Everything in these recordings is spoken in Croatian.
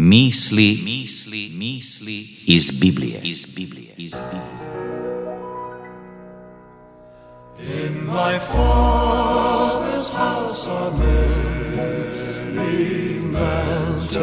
Misli, misli, misli iz Biblije. Iz Biblije. Iz Biblije. In my father's house are many mansions.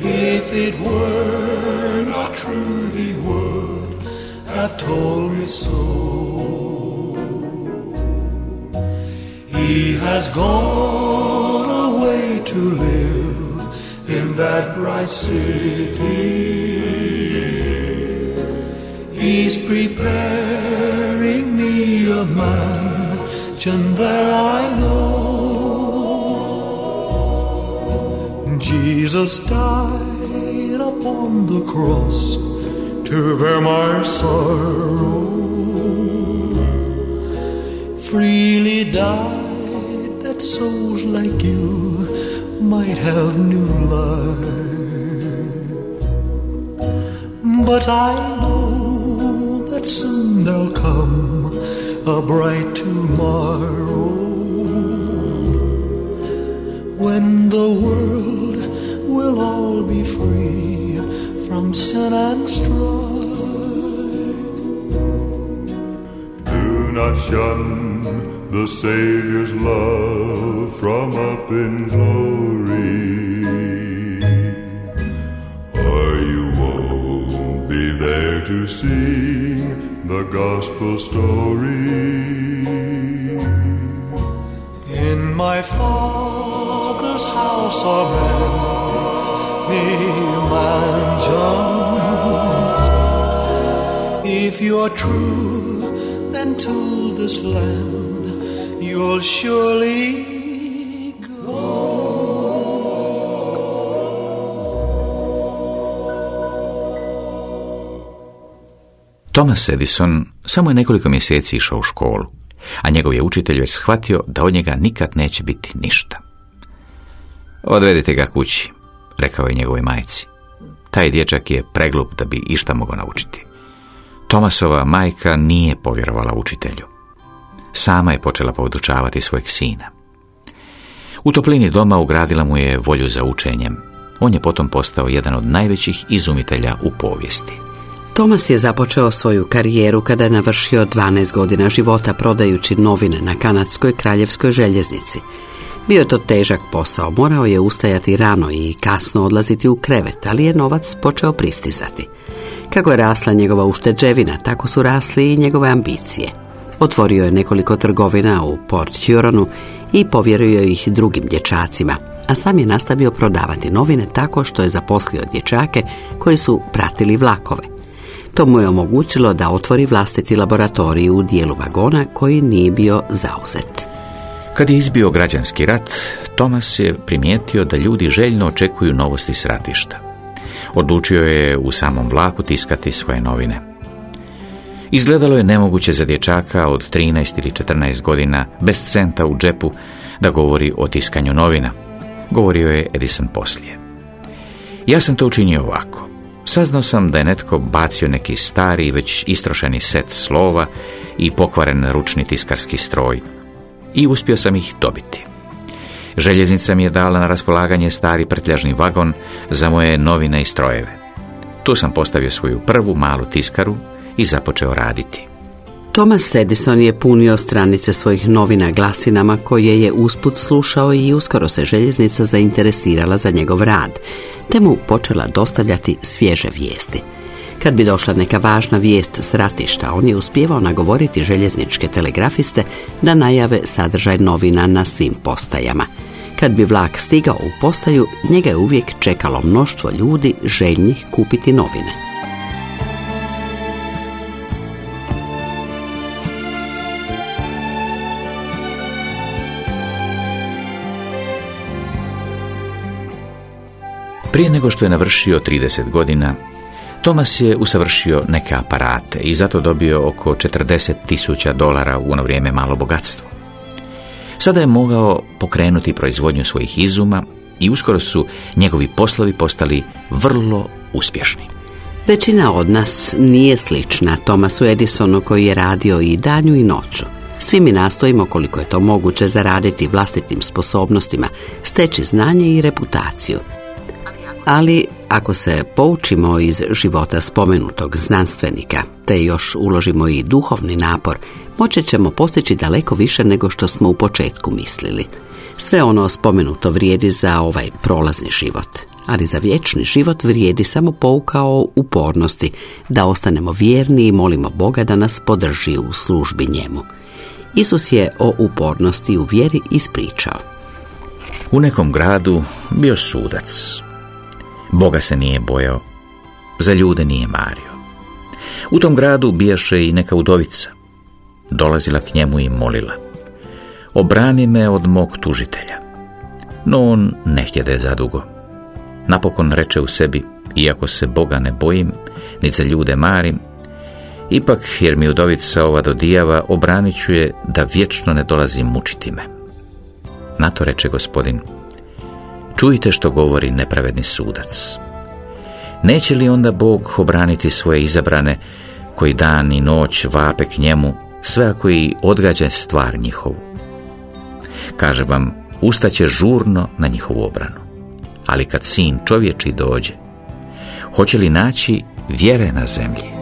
If it were not true, he would have told me so. He has gone away to live in that bright city. He's preparing me a mansion there I know. Jesus died upon the cross to bear my sorrow. Freely died that souls like you might have new life. But I know that soon there'll come a bright tomorrow when the world will all be free from sin and strife. Do not shun the Savior's love from up in glory. Or you won't be there to sing the gospel story. In my father's house are many mansions. If you're true, then to this land you'll surely Thomas Edison samo je nekoliko mjeseci išao u školu, a njegov je učitelj već shvatio da od njega nikad neće biti ništa. Odvedite ga kući, rekao je njegovoj majci. Taj dječak je preglup da bi išta mogao naučiti. Tomasova majka nije povjerovala učitelju. Sama je počela podučavati svojeg sina. U toplini doma ugradila mu je volju za učenjem. On je potom postao jedan od najvećih izumitelja u povijesti. Tomas je započeo svoju karijeru kada je navršio 12 godina života prodajući novine na kanadskoj kraljevskoj željeznici. Bio je to težak posao, morao je ustajati rano i kasno odlaziti u krevet, ali je novac počeo pristizati. Kako je rasla njegova ušteđevina, tako su rasli i njegove ambicije. Otvorio je nekoliko trgovina u Port Huronu i povjerio ih drugim dječacima, a sam je nastavio prodavati novine tako što je zaposlio dječake koji su pratili vlakove. To mu je omogućilo da otvori vlastiti laboratorij u dijelu vagona koji nije bio zauzet. Kad je izbio građanski rat, Tomas je primijetio da ljudi željno očekuju novosti s ratišta. Odlučio je u samom vlaku tiskati svoje novine. Izgledalo je nemoguće za dječaka od 13 ili 14 godina, bez centa u džepu, da govori o tiskanju novina. Govorio je Edison poslije. Ja sam to učinio ovako. Saznao sam da je netko bacio neki stari, već istrošeni set slova i pokvaren ručni tiskarski stroj. I uspio sam ih dobiti. Željeznica mi je dala na raspolaganje stari prtljažni vagon za moje novine i strojeve. Tu sam postavio svoju prvu malu tiskaru i započeo raditi. Thomas Edison je punio stranice svojih novina glasinama koje je usput slušao i uskoro se željeznica zainteresirala za njegov rad, te mu počela dostavljati svježe vijesti. Kad bi došla neka važna vijest s ratišta, on je uspjevao nagovoriti željezničke telegrafiste da najave sadržaj novina na svim postajama. Kad bi vlak stigao u postaju, njega je uvijek čekalo mnoštvo ljudi željnih kupiti novine. Prije nego što je navršio 30 godina, Tomas je usavršio neke aparate i zato dobio oko 40 tisuća dolara u ono vrijeme malo bogatstvo. Sada je mogao pokrenuti proizvodnju svojih izuma i uskoro su njegovi poslovi postali vrlo uspješni. Većina od nas nije slična Thomasu Edisonu koji je radio i danju i noću. Svi mi nastojimo koliko je to moguće zaraditi vlastitim sposobnostima, steći znanje i reputaciju. Ali ako se poučimo iz života spomenutog znanstvenika, te još uložimo i duhovni napor, moći ćemo postići daleko više nego što smo u početku mislili. Sve ono spomenuto vrijedi za ovaj prolazni život, ali za vječni život vrijedi samo pouka o upornosti, da ostanemo vjerni i molimo Boga da nas podrži u službi njemu. Isus je o upornosti u vjeri ispričao. U nekom gradu bio sudac. Boga se nije bojao, za ljude nije mario. U tom gradu bijaše i neka udovica. Dolazila k njemu i molila. Obrani me od mog tužitelja. No on ne htjede zadugo. Napokon reče u sebi, iako se Boga ne bojim, ni za ljude marim, Ipak, jer mi udovica ova dodijava, obranit ću je da vječno ne dolazim mučiti me. Na to reče gospodin, čujte što govori nepravedni sudac. Neće li onda Bog obraniti svoje izabrane, koji dan i noć vape k njemu, sve ako i odgađa stvar njihovu? Kaže vam, ustaće žurno na njihovu obranu. Ali kad sin čovječi dođe, hoće li naći vjere na zemlji?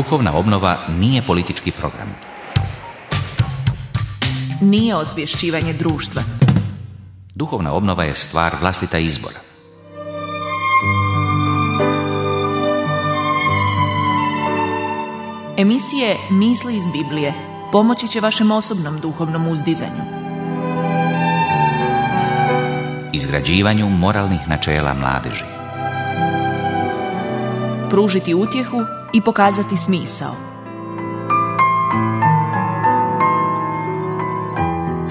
Duhovna obnova nije politički program. Nije osvješćivanje društva. Duhovna obnova je stvar vlastita izbora. Emisije Misli iz Biblije pomoći će vašem osobnom duhovnom uzdizanju. Izgrađivanju moralnih načela mladeži. Pružiti utjehu i pokazati smisao.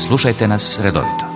Slušajte nas redovito.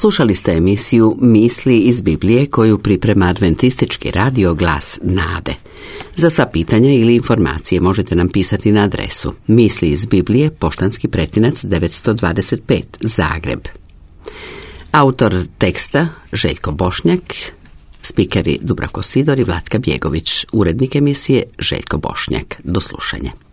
Slušali ste emisiju Misli iz Biblije koju priprema adventistički radio glas Nade. Za sva pitanja ili informacije možete nam pisati na adresu Misli iz Biblije, poštanski pretinac 925 Zagreb. Autor teksta Željko Bošnjak, spikeri Dubravko Sidor i Vlatka Bjegović, urednik emisije Željko Bošnjak. Do slušanja.